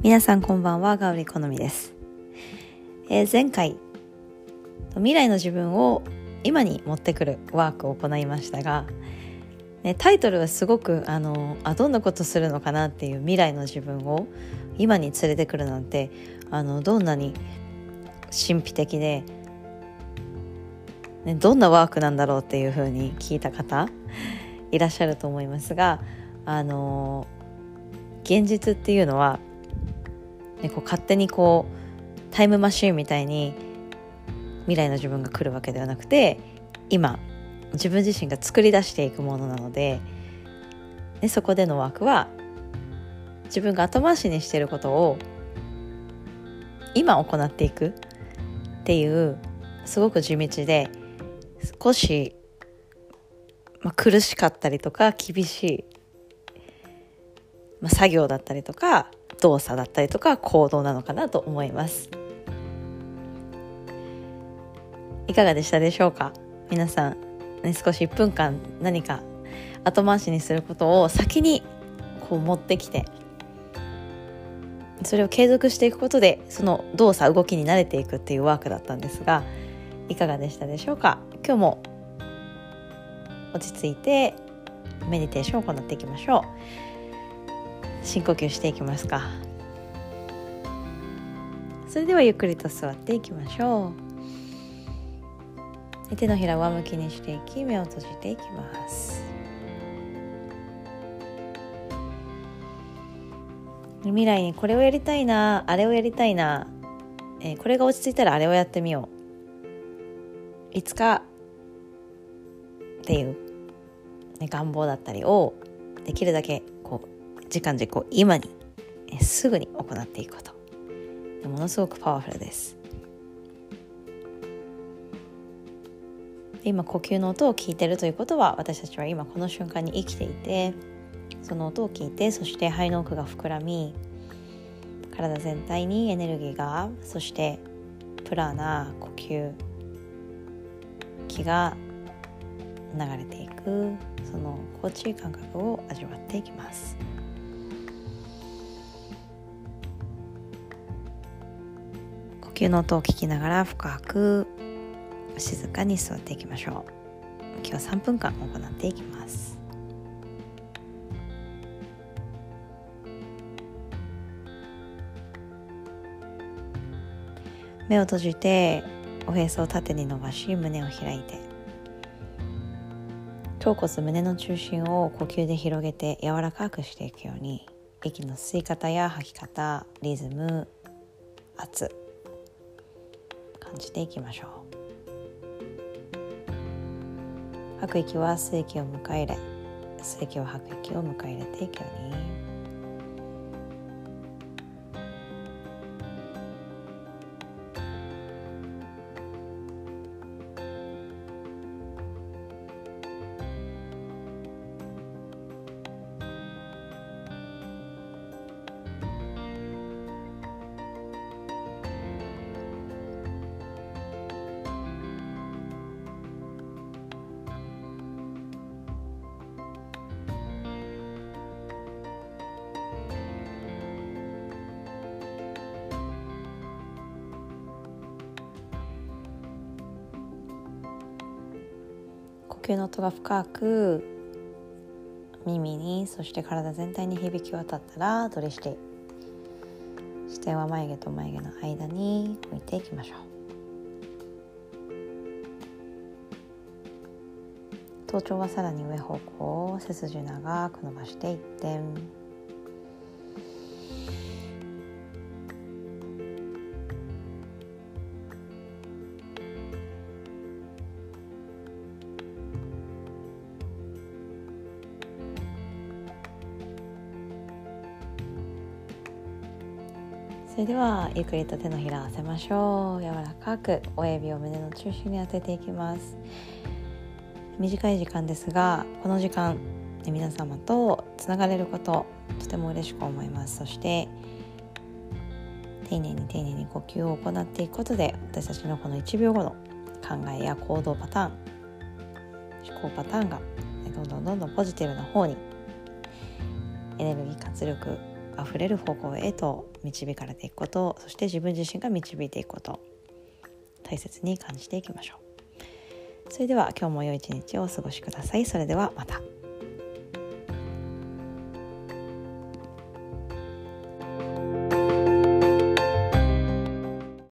皆さんこんばんはガウリ好みです、えー、前回未来の自分を今に持ってくるワークを行いましたが、ね、タイトルはすごくあのあどんなことするのかなっていう未来の自分を今に連れてくるなんてあのどんなに神秘的で、ね、どんなワークなんだろうっていうふうに聞いた方いらっしゃると思いますがあの現実っていうのはね、こう勝手にこうタイムマシーンみたいに未来の自分が来るわけではなくて今自分自身が作り出していくものなのででそこでのワークは自分が後回しにしてることを今行っていくっていうすごく地道で少し、まあ、苦しかったりとか厳しい、まあ、作業だったりとか動作だったりとか行動なのかなと思います。いかがでしたでしょうか？皆さん、ね、少し1分間何か後回しにすることを先にこう持ってきてそれを継続していくことでその動作動きに慣れていくっていうワークだったんですがいかがでしたでしょうか？今日も落ち着いてメディテーションを行っていきましょう。深呼吸していきますか。それではゆっくりと座っていきましょう。手のひら上向きにしていき目を閉じていきます。未来にこれをやりたいなあれをやりたいな、え、これが落ち着いたらあれをやってみよう。いつかっていう、ね、願望だったりをできるだけ時間軸を今にすぐに行っていくことものすごくパワフルです今呼吸の音を聞いてるということは私たちは今この瞬間に生きていてその音を聞いてそして肺の奥が膨らみ体全体にエネルギーがそしてプラーな呼吸気が流れていくその心地いい感覚を味わっていきます。球の音を聞きながら深く静かに座っていきましょう。今日は3分間行っていきます。目を閉じておへそを縦に伸ばし胸を開いて。腸骨胸の中心を呼吸で広げて柔らかくしていくように息の吸い方や吐き方リズム圧。感じていきましょう吐く息は吸う息を迎え入れ吸う息を吐く息を迎え入れていくように球の音が深く耳にそして体全体に響き渡ったら取りして視点は眉毛と眉毛の間に置いていきましょう。頭頂はさらに上方向背筋長く伸ばして一点。それではゆっくりと手のひらを合わせましょう。柔らかく親指を胸の中心に当てていきます。短い時間ですがこの時間皆様とつながれることとても嬉しく思います。そして丁寧に丁寧に呼吸を行っていくことで私たちのこの1秒後の考えや行動パターン思考パターンがどんどんどんどんポジティブな方にエネルギー活力あふれる方向へと導かれていくことそして自分自身が導いていくこと大切に感じていきましょう。それでは今日も良い一日をお過ごしください。それではまた。